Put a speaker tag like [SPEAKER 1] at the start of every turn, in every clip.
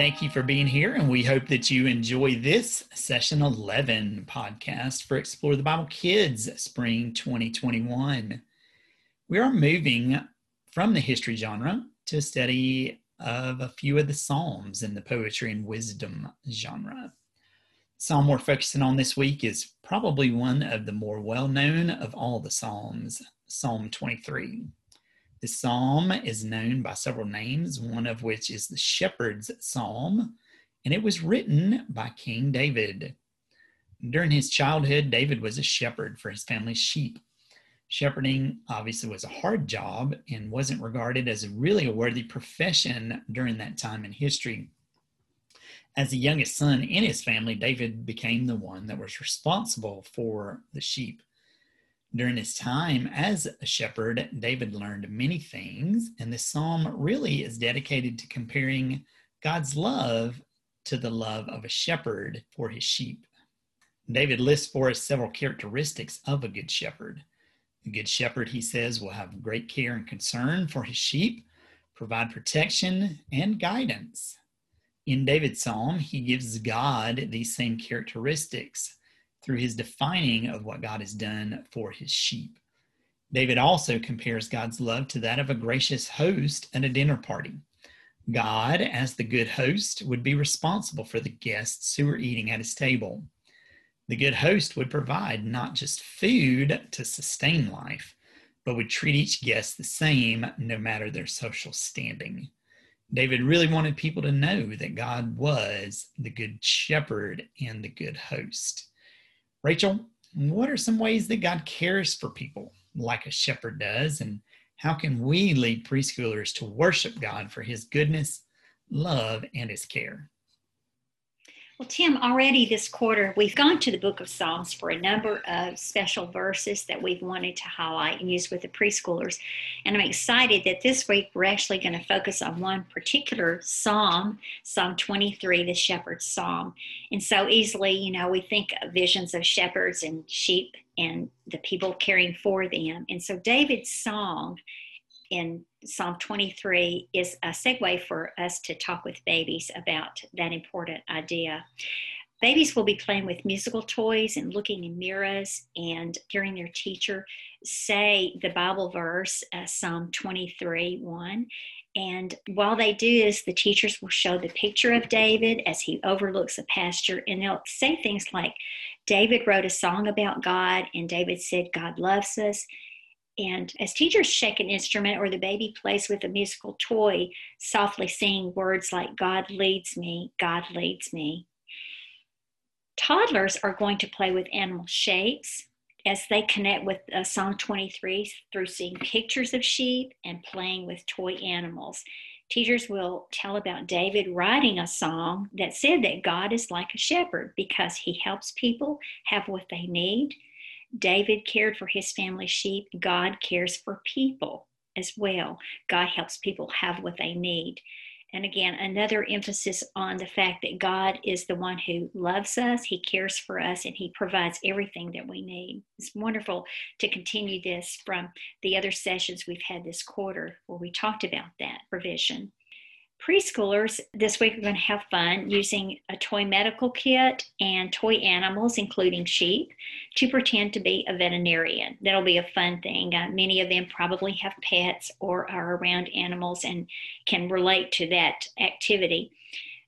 [SPEAKER 1] Thank you for being here, and we hope that you enjoy this session 11 podcast for Explore the Bible Kids Spring 2021. We are moving from the history genre to a study of a few of the Psalms in the poetry and wisdom genre. Psalm we're focusing on this week is probably one of the more well known of all the Psalms, Psalm 23. The psalm is known by several names, one of which is the Shepherd's Psalm, and it was written by King David. During his childhood, David was a shepherd for his family's sheep. Shepherding obviously was a hard job and wasn't regarded as really a worthy profession during that time in history. As the youngest son in his family, David became the one that was responsible for the sheep. During his time as a shepherd, David learned many things, and this psalm really is dedicated to comparing God's love to the love of a shepherd for his sheep. David lists for us several characteristics of a good shepherd. A good shepherd, he says, will have great care and concern for his sheep, provide protection and guidance. In David's psalm, he gives God these same characteristics through his defining of what God has done for his sheep. David also compares God's love to that of a gracious host at a dinner party. God, as the good host, would be responsible for the guests who were eating at his table. The good host would provide not just food to sustain life, but would treat each guest the same no matter their social standing. David really wanted people to know that God was the good shepherd and the good host. Rachel, what are some ways that God cares for people like a shepherd does? And how can we lead preschoolers to worship God for his goodness, love, and his care?
[SPEAKER 2] Well, Tim, already this quarter, we've gone to the book of Psalms for a number of special verses that we've wanted to highlight and use with the preschoolers. And I'm excited that this week we're actually going to focus on one particular psalm, Psalm 23, the shepherd's psalm. And so easily, you know, we think of visions of shepherds and sheep and the people caring for them. And so David's song in Psalm 23 is a segue for us to talk with babies about that important idea. Babies will be playing with musical toys and looking in mirrors and hearing their teacher say the Bible verse, uh, Psalm 23 1. And while they do this, the teachers will show the picture of David as he overlooks a pasture, and they'll say things like, David wrote a song about God, and David said, God loves us. And as teachers shake an instrument or the baby plays with a musical toy, softly singing words like, God leads me, God leads me. Toddlers are going to play with animal shapes as they connect with uh, Psalm 23 through seeing pictures of sheep and playing with toy animals. Teachers will tell about David writing a song that said that God is like a shepherd because he helps people have what they need David cared for his family sheep. God cares for people as well. God helps people have what they need. And again, another emphasis on the fact that God is the one who loves us, He cares for us, and He provides everything that we need. It's wonderful to continue this from the other sessions we've had this quarter where we talked about that provision preschoolers this week are going to have fun using a toy medical kit and toy animals, including sheep, to pretend to be a veterinarian. That'll be a fun thing. Uh, many of them probably have pets or are around animals and can relate to that activity.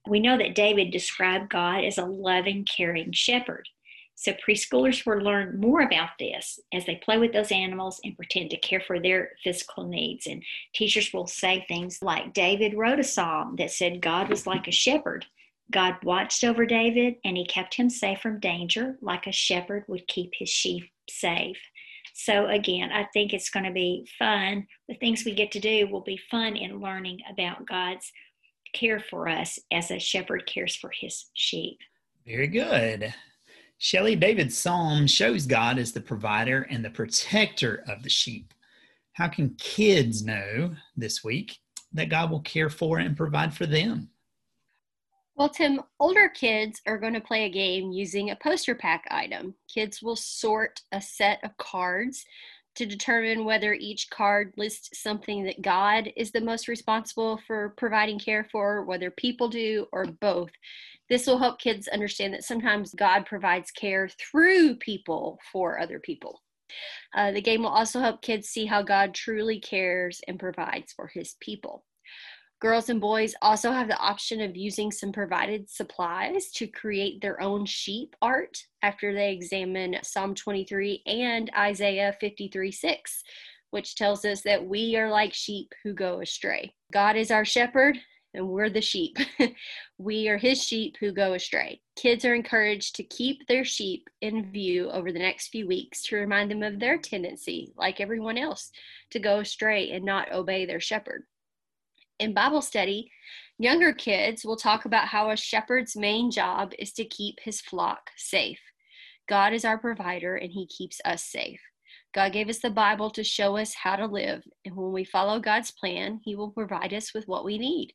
[SPEAKER 2] We know that David described God as a loving, caring shepherd. So preschoolers will learn more about this as they play with those animals and pretend to care for their physical needs. And teachers will say things like David wrote a psalm that said God was like a shepherd. God watched over David and he kept him safe from danger, like a shepherd would keep his sheep safe. So, again, I think it's going to be fun. The things we get to do will be fun in learning about God's care for us as a shepherd cares for his sheep.
[SPEAKER 1] Very good. Shelley David's psalm shows God as the provider and the protector of the sheep. How can kids know this week that God will care for and provide for them?
[SPEAKER 3] Well, Tim, older kids are going to play a game using a poster pack item. Kids will sort a set of cards to determine whether each card lists something that God is the most responsible for providing care for, whether people do, or both. This will help kids understand that sometimes God provides care through people for other people. Uh, the game will also help kids see how God truly cares and provides for his people. Girls and boys also have the option of using some provided supplies to create their own sheep art after they examine Psalm 23 and Isaiah 53 6, which tells us that we are like sheep who go astray. God is our shepherd, and we're the sheep. we are his sheep who go astray. Kids are encouraged to keep their sheep in view over the next few weeks to remind them of their tendency, like everyone else, to go astray and not obey their shepherd in Bible study, younger kids will talk about how a shepherd's main job is to keep his flock safe. God is our provider and he keeps us safe. God gave us the Bible to show us how to live, and when we follow God's plan, he will provide us with what we need.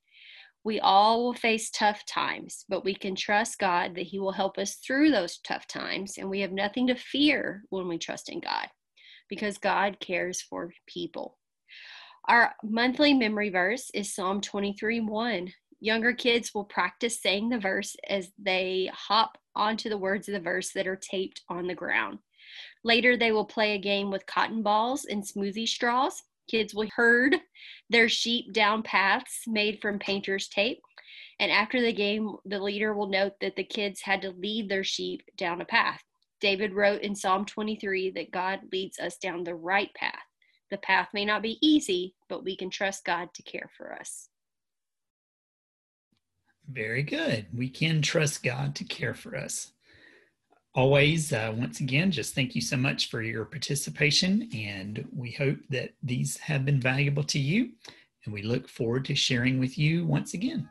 [SPEAKER 3] We all will face tough times, but we can trust God that he will help us through those tough times, and we have nothing to fear when we trust in God because God cares for people. Our monthly memory verse is Psalm 23 1. Younger kids will practice saying the verse as they hop onto the words of the verse that are taped on the ground. Later, they will play a game with cotton balls and smoothie straws. Kids will herd their sheep down paths made from painter's tape. And after the game, the leader will note that the kids had to lead their sheep down a path. David wrote in Psalm 23 that God leads us down the right path. The path may not be easy, but we can trust God to care for us.
[SPEAKER 1] Very good. We can trust God to care for us. Always, uh, once again, just thank you so much for your participation, and we hope that these have been valuable to you. And we look forward to sharing with you once again.